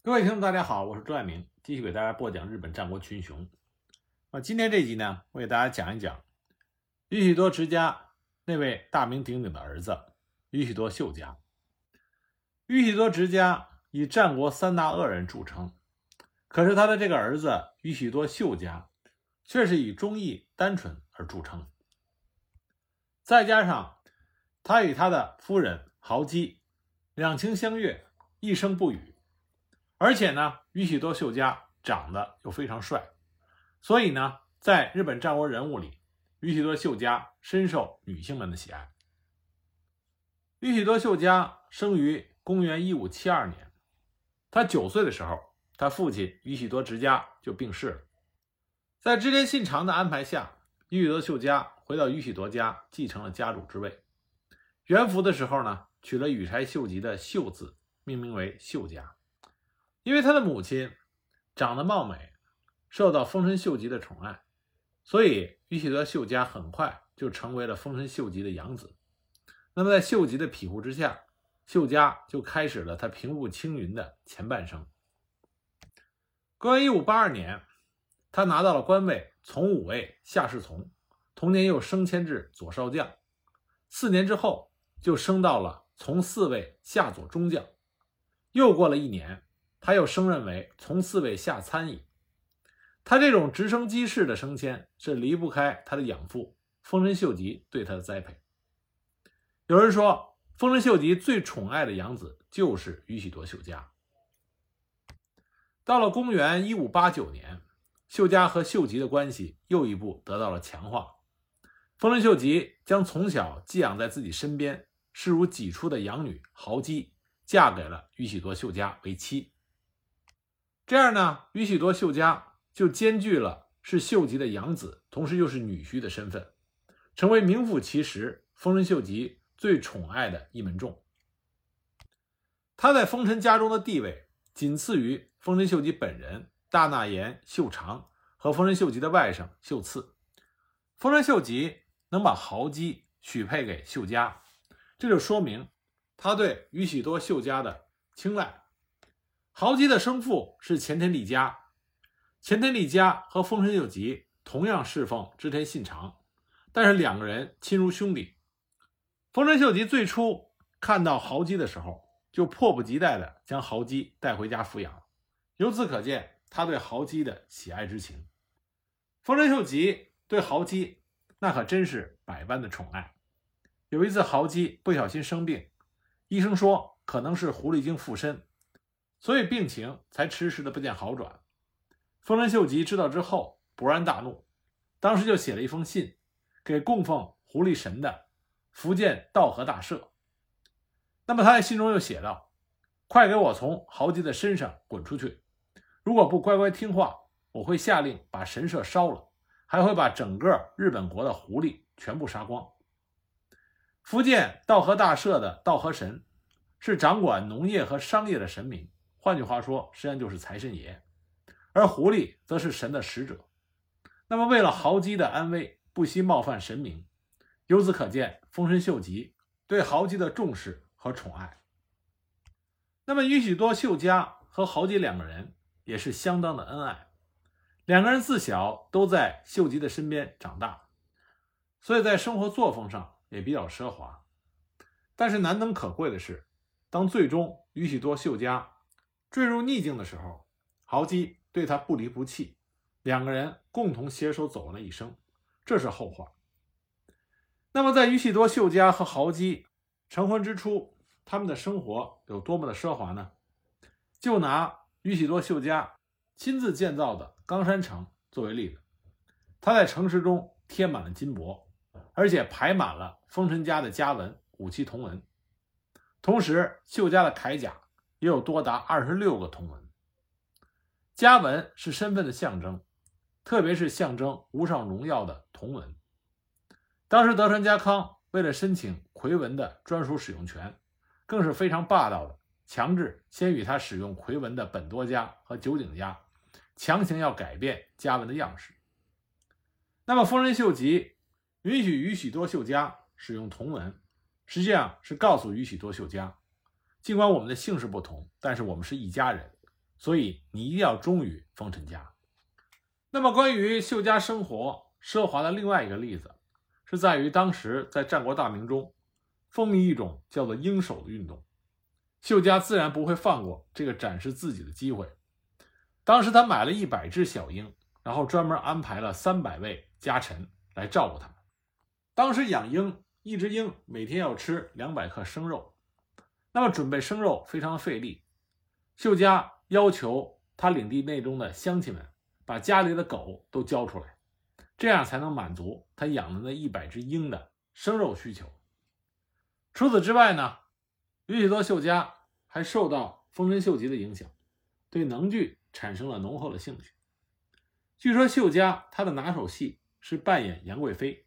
各位听众，大家好，我是朱爱明，继续给大家播讲日本战国群雄。啊，今天这集呢，我给大家讲一讲宇喜多直家那位大名鼎鼎的儿子宇喜多秀家。宇喜多直家以战国三大恶人著称，可是他的这个儿子宇喜多秀家却是以忠义单纯而著称。再加上他与他的夫人豪姬两情相悦，一生不渝。而且呢，宇喜多秀家长得又非常帅，所以呢，在日本战国人物里，宇喜多秀家深受女性们的喜爱。宇喜多秀家生于公元一五七二年，他九岁的时候，他父亲宇喜多直家就病逝了。在织田信长的安排下，宇喜多秀家回到宇喜多家，继承了家主之位。元服的时候呢，取了羽柴秀吉的秀字，命名为秀家。因为他的母亲长得貌美，受到丰臣秀吉的宠爱，所以宇喜多秀家很快就成为了丰臣秀吉的养子。那么，在秀吉的庇护之下，秀家就开始了他平步青云的前半生。公元一五八二年，他拿到了官位从五位下士从，同年又升迁至左少将。四年之后，就升到了从四位下左中将。又过了一年。他又升任为从四位下参议，他这种直升机式的升迁是离不开他的养父丰臣秀吉对他的栽培。有人说，丰臣秀吉最宠爱的养子就是宇喜多秀家。到了公元一五八九年，秀家和秀吉的关系又一步得到了强化。丰臣秀吉将从小寄养在自己身边、视如己出的养女豪姬嫁给了宇喜多秀家为妻。这样呢，宇喜多秀家就兼具了是秀吉的养子，同时又是女婿的身份，成为名副其实丰臣秀吉最宠爱的一门众。他在丰臣家中的地位仅次于丰臣秀吉本人、大纳言秀长和丰臣秀吉的外甥秀次。丰臣秀吉能把豪姬许配给秀家，这就说明他对宇喜多秀家的青睐。豪姬的生父是前田利家，前田利家和丰臣秀吉同样侍奉织田信长，但是两个人亲如兄弟。丰臣秀吉最初看到豪姬的时候，就迫不及待地将豪姬带回家抚养，由此可见他对豪姬的喜爱之情。丰臣秀吉对豪姬那可真是百般的宠爱。有一次，豪姬不小心生病，医生说可能是狐狸精附身。所以病情才迟迟的不见好转。丰臣秀吉知道之后勃然大怒，当时就写了一封信给供奉狐狸神的福建道和大社。那么他在信中又写道：“快给我从豪吉的身上滚出去！如果不乖乖听话，我会下令把神社烧了，还会把整个日本国的狐狸全部杀光。”福建道和大社的道和神是掌管农业和商业的神明。换句话说，实际上就是财神爷，而狐狸则是神的使者。那么，为了豪姬的安危，不惜冒犯神明。由此可见，丰臣秀吉对豪姬的重视和宠爱。那么，宇喜多秀家和豪姬两个人也是相当的恩爱。两个人自小都在秀吉的身边长大，所以在生活作风上也比较奢华。但是难能可贵的是，当最终宇喜多秀家坠入逆境的时候，豪姬对他不离不弃，两个人共同携手走完了一生，这是后话。那么，在于喜多秀家和豪姬成婚之初，他们的生活有多么的奢华呢？就拿于喜多秀家亲自建造的冈山城作为例子，他在城池中贴满了金箔，而且排满了丰臣家的家纹、武器铜文，同时秀家的铠甲。也有多达二十六个铜文，家纹是身份的象征，特别是象征无上荣耀的铜文。当时德川家康为了申请魁文的专属使用权，更是非常霸道的，强制先与他使用魁文的本多家和酒井家，强行要改变家纹的样式。那么丰臣秀吉允许宇喜多秀家使用铜文，实际上是告诉宇喜多秀家。尽管我们的姓氏不同，但是我们是一家人。所以你一定要忠于丰臣家。那么，关于秀家生活奢华的另外一个例子，是在于当时在战国大名中风靡一种叫做鹰手的运动，秀家自然不会放过这个展示自己的机会。当时他买了一百只小鹰，然后专门安排了三百位家臣来照顾他们。当时养鹰，一只鹰每天要吃两百克生肉，那么准备生肉非常费力。秀家要求他领地内中的乡亲们把家里的狗都交出来，这样才能满足他养的那一百只鹰的生肉需求。除此之外呢，宇喜多秀家还受到丰臣秀吉的影响，对能剧产生了浓厚的兴趣。据说秀家他的拿手戏是扮演杨贵妃。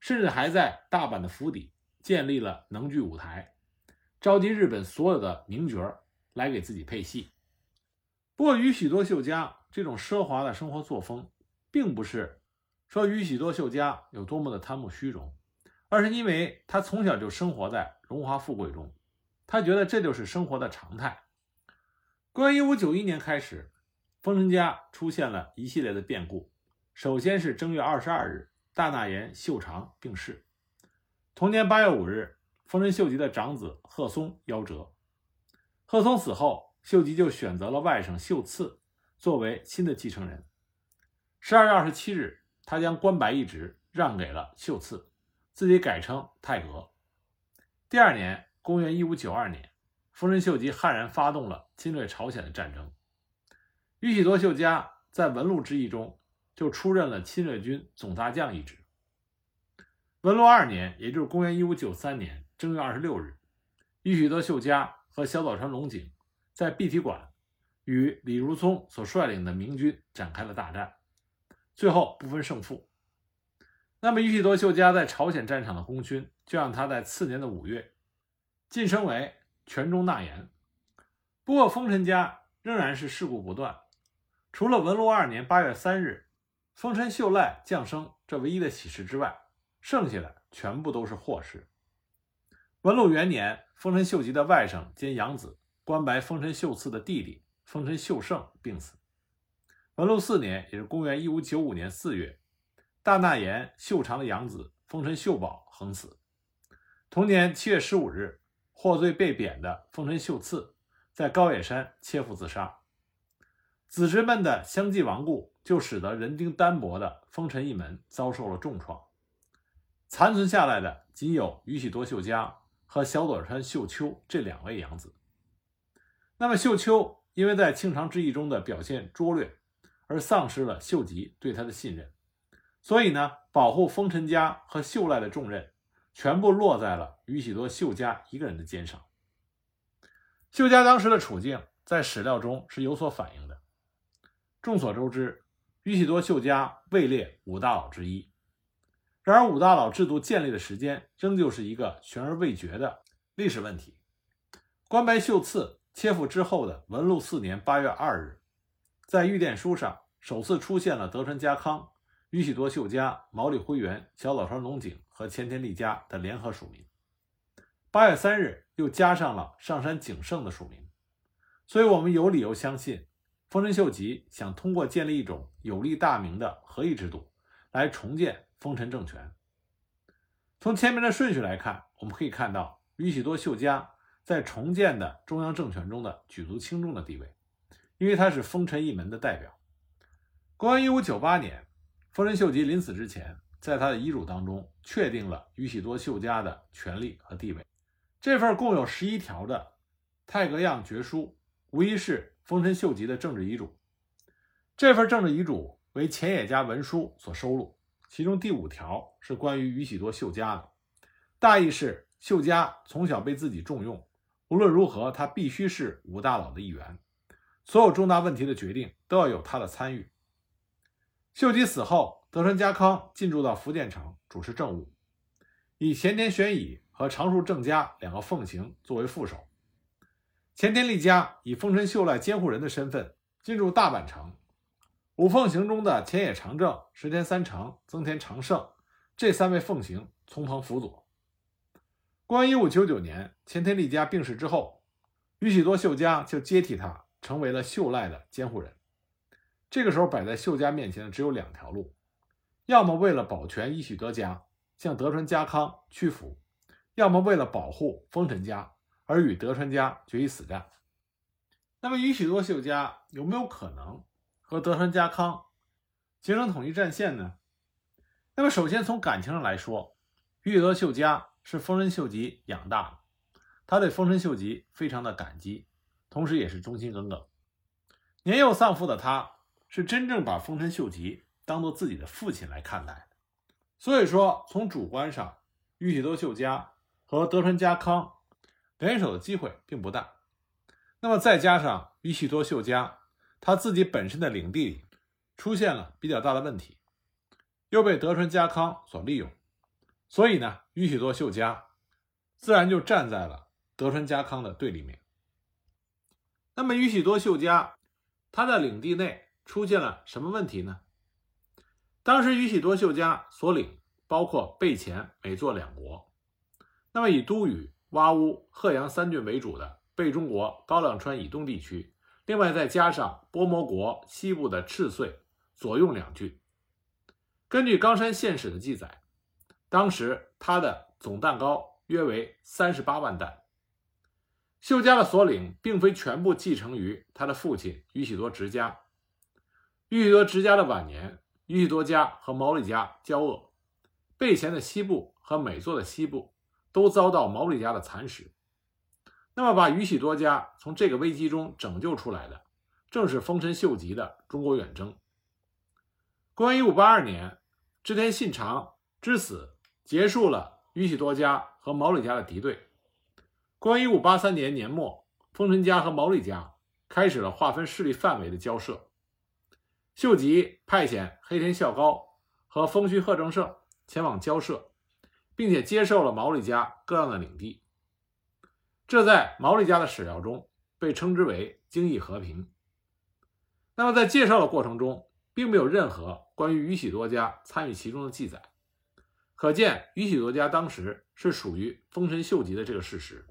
甚至还在大阪的府邸建立了能剧舞台，召集日本所有的名角来给自己配戏。不过，宇喜多秀家这种奢华的生活作风，并不是说宇喜多秀家有多么的贪慕虚荣，而是因为他从小就生活在荣华富贵中，他觉得这就是生活的常态。公元一五九一年开始，丰臣家出现了一系列的变故，首先是正月二十二日。大纳言秀长病逝。同年八月五日，丰臣秀吉的长子贺松夭折。贺松死后，秀吉就选择了外甥秀次作为新的继承人。十二月二十七日，他将关白一职让给了秀次，自己改称太阁。第二年，公元一五九二年，丰臣秀吉悍然发动了侵略朝鲜的战争。宇喜多秀家在文禄之役中。就出任了侵略军总大将一职。文禄二年，也就是公元一五九三年正月二十六日，宇喜多秀家和小早川龙井在碧提馆与李如松所率领的明军展开了大战，最后不分胜负。那么，宇喜多秀家在朝鲜战场的功勋，就让他在次年的五月晋升为全中纳言。不过，丰臣家仍然是事故不断，除了文禄二年八月三日。丰臣秀赖降生这唯一的喜事之外，剩下的全部都是祸事。文禄元年，丰臣秀吉的外甥兼养子关白丰臣秀次的弟弟丰臣秀胜病死。文禄四年，也是公元一五九五年四月，大纳言秀长的养子丰臣秀保横死。同年七月十五日，获罪被贬的丰臣秀次在高野山切腹自杀。子侄们的相继亡故，就使得人丁单薄的丰臣一门遭受了重创。残存下来的仅有宇喜多秀家和小佐川秀秋这两位养子。那么秀秋因为在庆长之役中的表现拙劣，而丧失了秀吉对他的信任，所以呢，保护丰臣家和秀赖的重任全部落在了宇喜多秀家一个人的肩上。秀家当时的处境在史料中是有所反映的。众所周知，宇喜多秀家位列五大佬之一。然而，五大老制度建立的时间仍旧是一个悬而未决的历史问题。关白秀次切腹之后的文禄四年八月二日，在御殿书上首次出现了德川家康、宇喜多秀家、毛利辉元、小早川龙井和前田利家的联合署名。八月三日，又加上了上杉景胜的署名。所以，我们有理由相信。丰臣秀吉想通过建立一种有利大明的合议制度，来重建丰臣政权。从前面的顺序来看，我们可以看到宇喜多秀家在重建的中央政权中的举足轻重的地位，因为他是丰臣一门的代表。公元一五九八年，丰臣秀吉临死之前，在他的遗嘱当中确定了宇喜多秀家的权力和地位。这份共有十一条的太阁样决书，无疑是。丰臣秀吉的政治遗嘱，这份政治遗嘱为前野家文书所收录，其中第五条是关于宇喜多秀家的，大意是秀家从小被自己重用，无论如何他必须是五大佬的一员，所有重大问题的决定都要有他的参与。秀吉死后，德川家康进驻到福建城主持政务，以前田玄乙和长树正家两个奉行作为副手。前田利家以丰臣秀赖监护人的身份进入大阪城，五奉行中的前野长政、石田三成、增田长盛这三位奉行从旁辅佐。公元一五九九年，前田利家病逝之后，宇喜多秀家就接替他成为了秀赖的监护人。这个时候摆在秀家面前的只有两条路：要么为了保全伊喜多家向德川家康屈服，要么为了保护丰臣家而与德川家决一死战。那么宇喜多秀家有没有可能和德川家康形成统一战线呢？那么首先从感情上来说，宇喜多秀家是丰臣秀吉养大的，他对丰臣秀吉非常的感激，同时也是忠心耿耿。年幼丧父的他。是真正把丰臣秀吉当做自己的父亲来看待的，所以说从主观上，玉喜多秀家和德川家康联手的机会并不大。那么再加上玉喜多秀家他自己本身的领地里出现了比较大的问题，又被德川家康所利用，所以呢，宇喜多秀家自然就站在了德川家康的对立面。那么玉喜多秀家他的领地内。出现了什么问题呢？当时宇喜多秀家所领包括备前、美作两国，那么以都宇、洼屋、鹤阳三郡为主的备中国高梁川以东地区，另外再加上波摩国西部的赤穗、左用两郡。根据冈山县史的记载，当时他的总弹高约为三十八万担。秀家的所领并非全部继承于他的父亲宇喜多直家。玉多直家的晚年，玉多家和毛利家交恶，备前的西部和美作的西部都遭到毛利家的蚕食。那么，把宇喜多家从这个危机中拯救出来的，正是丰臣秀吉的中国远征。公元一五八二年，织田信长之死结束了宇喜多家和毛利家的敌对。公元一五八三年年末，丰臣家和毛利家开始了划分势力范围的交涉。秀吉派遣黑田孝高和丰须贺正胜前往交涉，并且接受了毛利家割让的领地。这在毛利家的史料中被称之为“京义和平”。那么在介绍的过程中，并没有任何关于宇喜多家参与其中的记载，可见宇喜多家当时是属于丰臣秀吉的这个事实。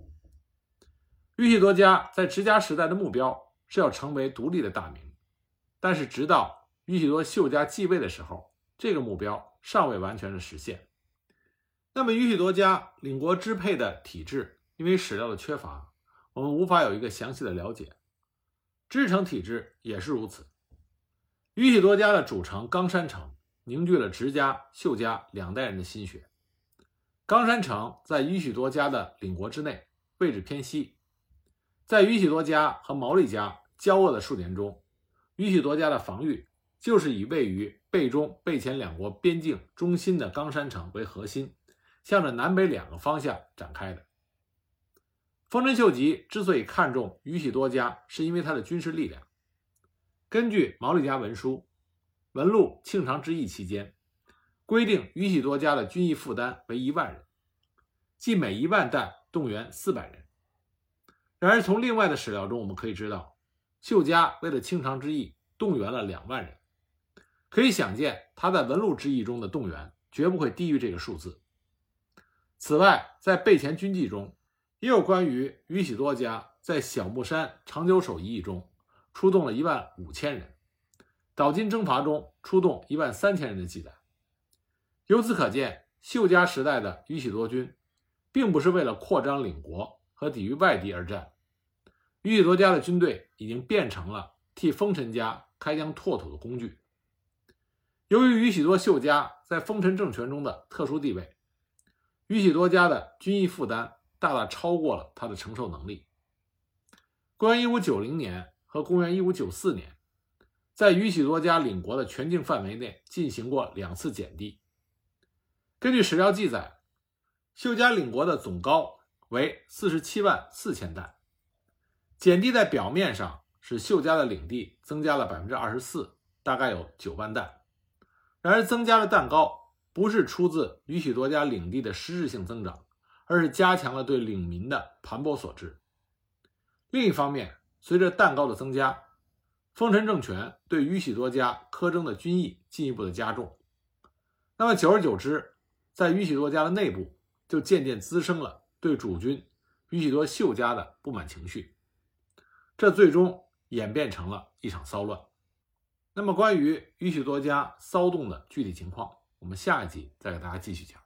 宇喜多家在直家时代的目标是要成为独立的大名。但是，直到宇喜多秀家继位的时候，这个目标尚未完全的实现。那么，宇喜多家领国支配的体制，因为史料的缺乏，我们无法有一个详细的了解。支城体制也是如此。宇喜多家的主城冈山城凝聚了直家、秀家两代人的心血。冈山城在宇喜多家的领国之内，位置偏西，在宇喜多家和毛利家交恶的数年中。宇喜多家的防御就是以位于备中、备前两国边境中心的冈山城为核心，向着南北两个方向展开的。丰臣秀吉之所以看重宇喜多家，是因为他的军事力量。根据毛利家文书，文禄庆长之役期间，规定宇喜多家的军役负担为一万人，即每一万担动员四百人。然而，从另外的史料中我们可以知道。秀家为了清偿之役，动员了两万人，可以想见他在文禄之役中的动员绝不会低于这个数字。此外，在备前军纪中，也有关于宇喜多家在小木山长久守一役中出动了一万五千人，岛津征伐中出动一万三千人的记载。由此可见，秀家时代的宇喜多军，并不是为了扩张领国和抵御外敌而战。宇喜多家的军队已经变成了替丰臣家开疆拓土的工具。由于宇喜多秀家在丰臣政权中的特殊地位，宇喜多家的军役负担大大超过了他的承受能力。公元一五九零年和公元一五九四年，在宇喜多家领国的全境范围内进行过两次减地。根据史料记载，秀家领国的总高为四十七万四千担。减地在表面上使秀家的领地增加了百分之二十四，大概有九万担。然而，增加的蛋糕不是出自宇喜多家领地的实质性增长，而是加强了对领民的盘剥所致。另一方面，随着蛋糕的增加，丰臣政权对宇喜多家苛征的军役进一步的加重。那么，久而久之，在宇喜多家的内部就渐渐滋生了对主君宇喜多秀家的不满情绪。这最终演变成了一场骚乱。那么，关于宇喜多家骚动的具体情况，我们下一集再给大家继续讲。